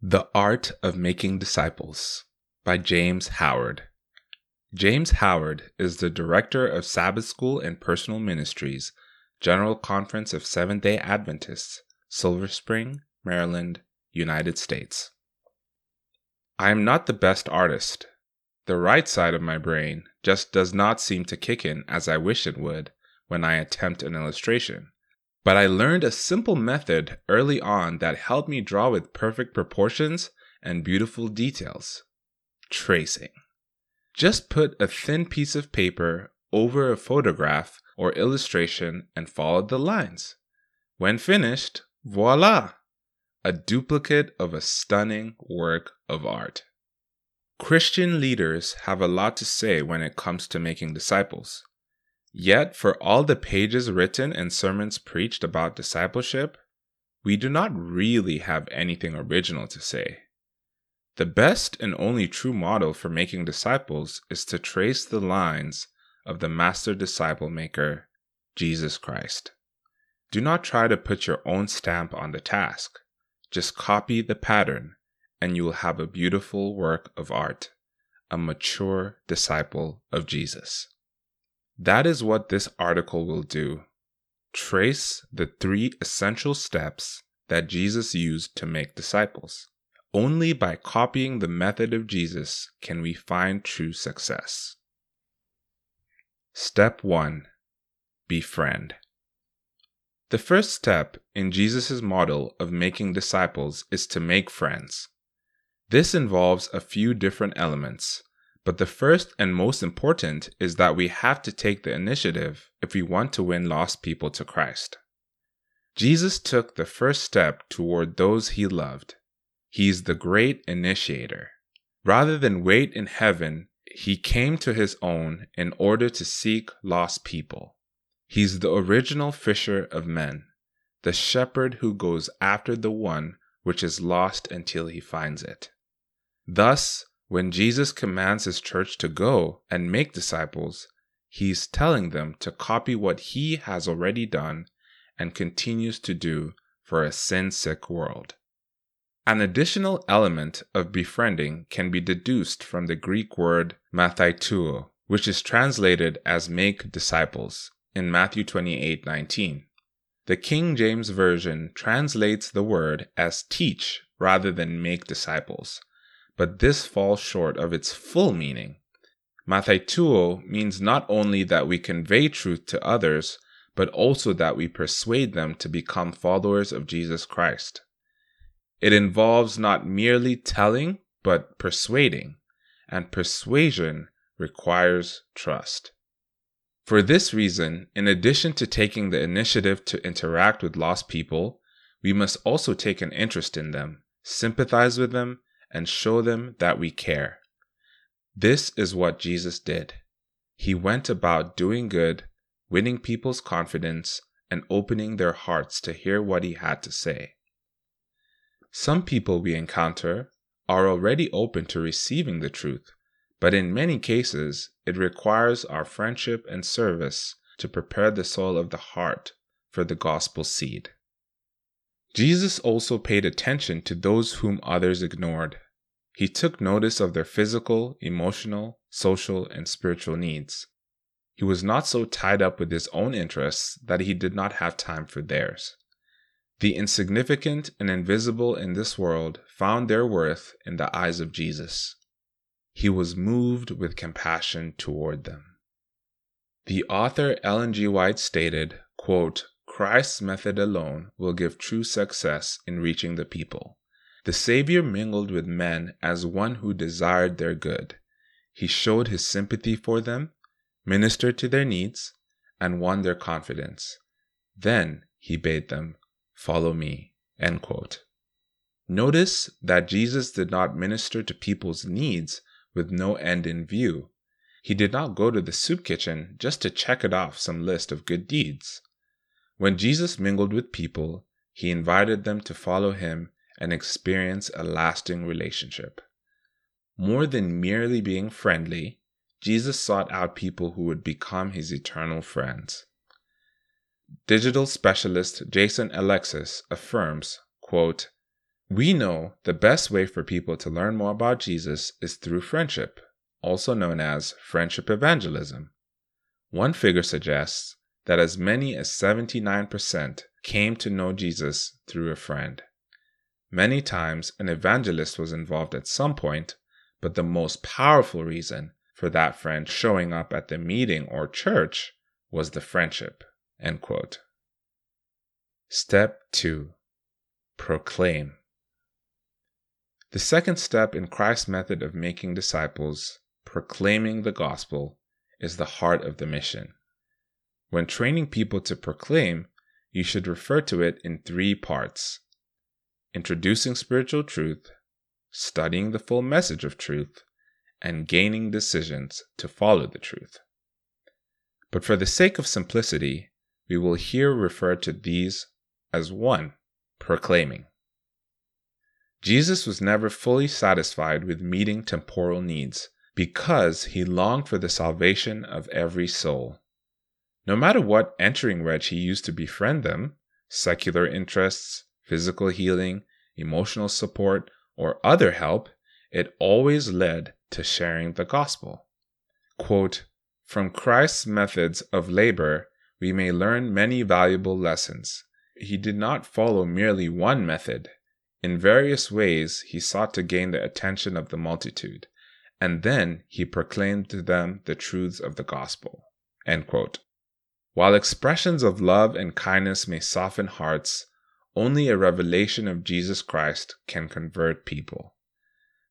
The Art of Making Disciples by James Howard. James Howard is the director of Sabbath School and Personal Ministries, General Conference of Seventh day Adventists, Silver Spring, Maryland, United States. I am not the best artist. The right side of my brain just does not seem to kick in as I wish it would when I attempt an illustration. But I learned a simple method early on that helped me draw with perfect proportions and beautiful details tracing. Just put a thin piece of paper over a photograph or illustration and follow the lines. When finished, voila! A duplicate of a stunning work of art. Christian leaders have a lot to say when it comes to making disciples. Yet, for all the pages written and sermons preached about discipleship, we do not really have anything original to say. The best and only true model for making disciples is to trace the lines of the master disciple maker, Jesus Christ. Do not try to put your own stamp on the task. Just copy the pattern, and you will have a beautiful work of art, a mature disciple of Jesus. That is what this article will do. Trace the three essential steps that Jesus used to make disciples. Only by copying the method of Jesus can we find true success. Step 1 Befriend. The first step in Jesus' model of making disciples is to make friends. This involves a few different elements, but the first and most important is that we have to take the initiative if we want to win lost people to Christ. Jesus took the first step toward those he loved. He's the great initiator. Rather than wait in heaven, he came to his own in order to seek lost people. He's the original fisher of men, the shepherd who goes after the one which is lost until he finds it. Thus, when Jesus commands his church to go and make disciples, he's telling them to copy what he has already done and continues to do for a sin sick world. An additional element of befriending can be deduced from the Greek word matheteuo, which is translated as make disciples in Matthew 28:19. The King James Version translates the word as teach rather than make disciples, but this falls short of its full meaning. Matheteuo means not only that we convey truth to others, but also that we persuade them to become followers of Jesus Christ. It involves not merely telling, but persuading, and persuasion requires trust. For this reason, in addition to taking the initiative to interact with lost people, we must also take an interest in them, sympathize with them, and show them that we care. This is what Jesus did. He went about doing good, winning people's confidence, and opening their hearts to hear what he had to say. Some people we encounter are already open to receiving the truth, but in many cases it requires our friendship and service to prepare the soil of the heart for the gospel seed. Jesus also paid attention to those whom others ignored. He took notice of their physical, emotional, social, and spiritual needs. He was not so tied up with his own interests that he did not have time for theirs. The insignificant and invisible in this world found their worth in the eyes of Jesus. He was moved with compassion toward them. The author Ellen G. White stated, quote, Christ's method alone will give true success in reaching the people. The Savior mingled with men as one who desired their good. He showed his sympathy for them, ministered to their needs, and won their confidence. Then he bade them, Follow me. Notice that Jesus did not minister to people's needs with no end in view. He did not go to the soup kitchen just to check it off some list of good deeds. When Jesus mingled with people, he invited them to follow him and experience a lasting relationship. More than merely being friendly, Jesus sought out people who would become his eternal friends. Digital specialist Jason Alexis affirms, quote, We know the best way for people to learn more about Jesus is through friendship, also known as friendship evangelism. One figure suggests that as many as 79% came to know Jesus through a friend. Many times, an evangelist was involved at some point, but the most powerful reason for that friend showing up at the meeting or church was the friendship. Step 2 Proclaim. The second step in Christ's method of making disciples, proclaiming the gospel, is the heart of the mission. When training people to proclaim, you should refer to it in three parts introducing spiritual truth, studying the full message of truth, and gaining decisions to follow the truth. But for the sake of simplicity, we will here refer to these as one proclaiming. Jesus was never fully satisfied with meeting temporal needs because he longed for the salvation of every soul. No matter what entering wedge he used to befriend them secular interests, physical healing, emotional support, or other help it always led to sharing the gospel. Quote, From Christ's methods of labor, we may learn many valuable lessons. He did not follow merely one method. In various ways, he sought to gain the attention of the multitude, and then he proclaimed to them the truths of the gospel. While expressions of love and kindness may soften hearts, only a revelation of Jesus Christ can convert people.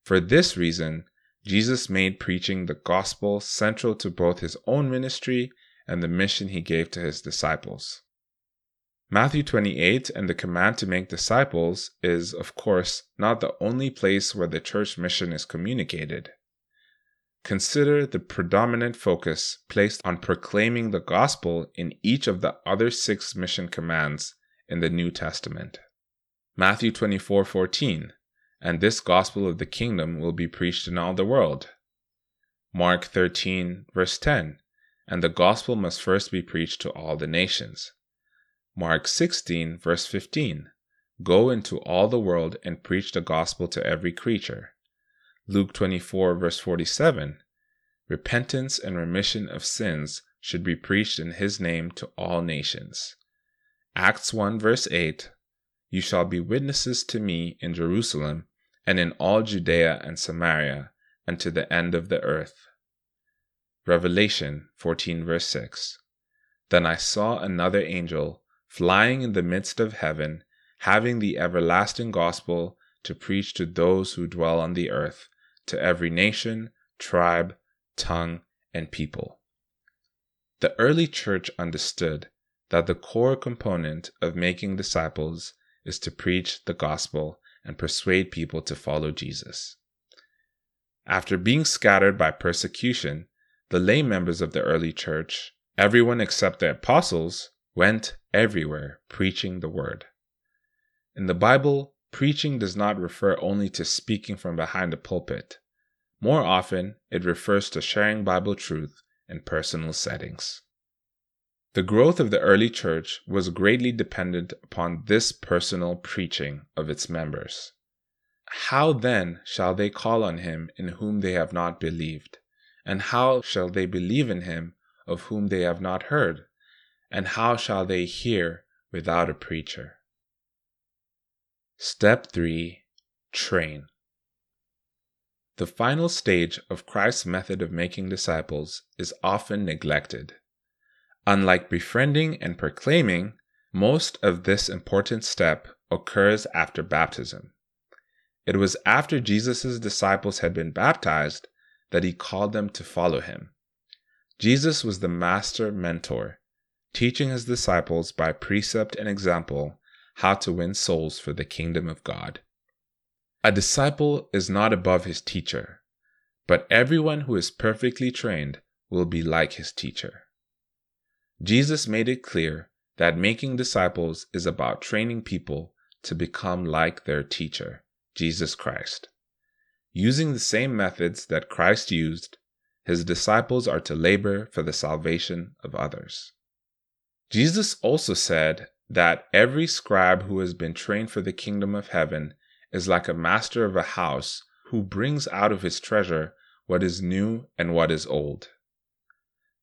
For this reason, Jesus made preaching the gospel central to both his own ministry and the mission he gave to his disciples. Matthew 28 and the command to make disciples is, of course, not the only place where the church mission is communicated. Consider the predominant focus placed on proclaiming the gospel in each of the other six mission commands in the New Testament. Matthew 24:14 and this gospel of the kingdom will be preached in all the world. Mark 13, verse 10, and the gospel must first be preached to all the nations. Mark 16, verse 15, go into all the world and preach the gospel to every creature. Luke 24, verse 47, repentance and remission of sins should be preached in his name to all nations. Acts 1, verse 8, you shall be witnesses to me in Jerusalem and in all Judea and Samaria and to the end of the earth. Revelation 14, verse 6. Then I saw another angel flying in the midst of heaven, having the everlasting gospel to preach to those who dwell on the earth, to every nation, tribe, tongue, and people. The early church understood that the core component of making disciples is to preach the gospel and persuade people to follow Jesus. After being scattered by persecution, the lay members of the early church, everyone except the apostles, went everywhere preaching the word. In the Bible, preaching does not refer only to speaking from behind a pulpit. More often, it refers to sharing Bible truth in personal settings. The growth of the early church was greatly dependent upon this personal preaching of its members. How then shall they call on him in whom they have not believed? And how shall they believe in him of whom they have not heard? And how shall they hear without a preacher? Step 3 Train. The final stage of Christ's method of making disciples is often neglected. Unlike befriending and proclaiming, most of this important step occurs after baptism. It was after Jesus' disciples had been baptized that he called them to follow him. Jesus was the master mentor, teaching his disciples by precept and example how to win souls for the kingdom of God. A disciple is not above his teacher, but everyone who is perfectly trained will be like his teacher. Jesus made it clear that making disciples is about training people to become like their teacher, Jesus Christ. Using the same methods that Christ used, his disciples are to labor for the salvation of others. Jesus also said that every scribe who has been trained for the kingdom of heaven is like a master of a house who brings out of his treasure what is new and what is old.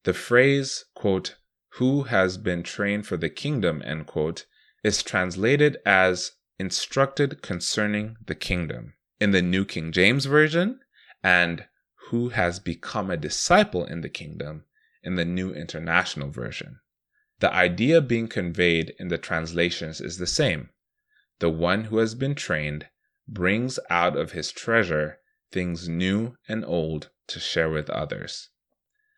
The phrase, quote, who has been trained for the kingdom, end quote, is translated as instructed concerning the kingdom in the New King James Version and who has become a disciple in the kingdom in the New International Version. The idea being conveyed in the translations is the same. The one who has been trained brings out of his treasure things new and old to share with others.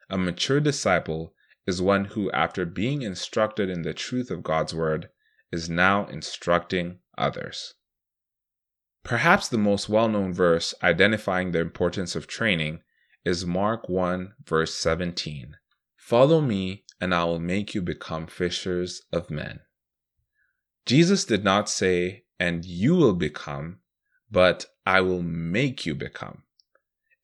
A mature disciple is one who, after being instructed in the truth of God's word, is now instructing others. Perhaps the most well known verse identifying the importance of training is Mark 1, verse 17. Follow me, and I will make you become fishers of men. Jesus did not say, and you will become, but I will make you become.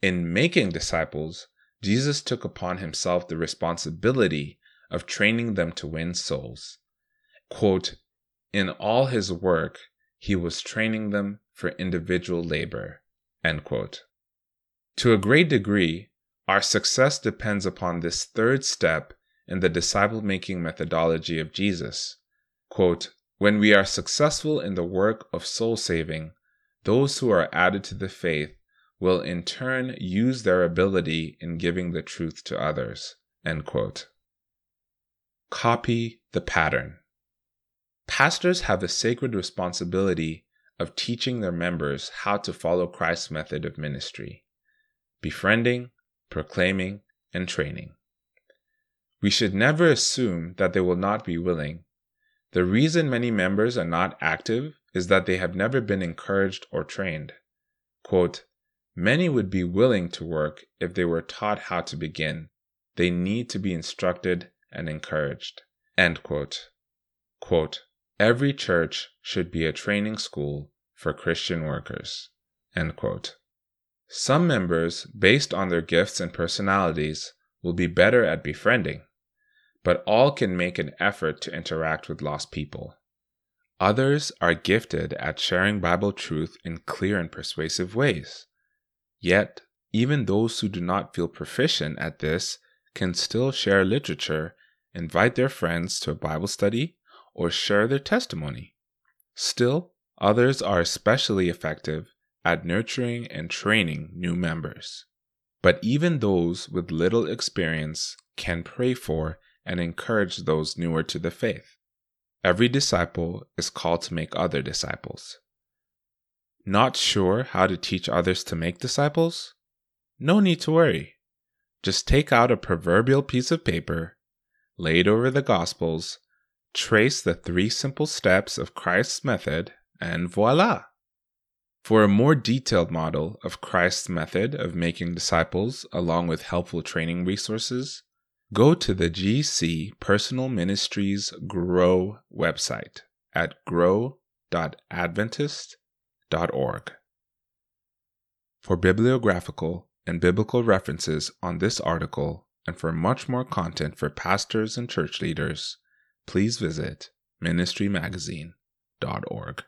In making disciples, Jesus took upon himself the responsibility of training them to win souls. Quote, in all his work, he was training them for individual labor. To a great degree, our success depends upon this third step in the disciple making methodology of Jesus. Quote, when we are successful in the work of soul saving, those who are added to the faith will in turn use their ability in giving the truth to others. Copy the pattern. Pastors have the sacred responsibility of teaching their members how to follow Christ's method of ministry befriending, proclaiming, and training. We should never assume that they will not be willing. The reason many members are not active is that they have never been encouraged or trained. Quote, Many would be willing to work if they were taught how to begin. They need to be instructed and encouraged. Quote. Quote, Every church should be a training school for Christian workers. Some members, based on their gifts and personalities, will be better at befriending, but all can make an effort to interact with lost people. Others are gifted at sharing Bible truth in clear and persuasive ways. Yet, even those who do not feel proficient at this can still share literature, invite their friends to a Bible study, or share their testimony. Still, others are especially effective at nurturing and training new members. But even those with little experience can pray for and encourage those newer to the faith. Every disciple is called to make other disciples. Not sure how to teach others to make disciples? No need to worry. Just take out a proverbial piece of paper, lay it over the Gospels, trace the three simple steps of Christ's method, and voila! For a more detailed model of Christ's method of making disciples, along with helpful training resources, go to the GC Personal Ministries Grow website at grow.adventist.org. For bibliographical and biblical references on this article and for much more content for pastors and church leaders, please visit ministrymagazine.org.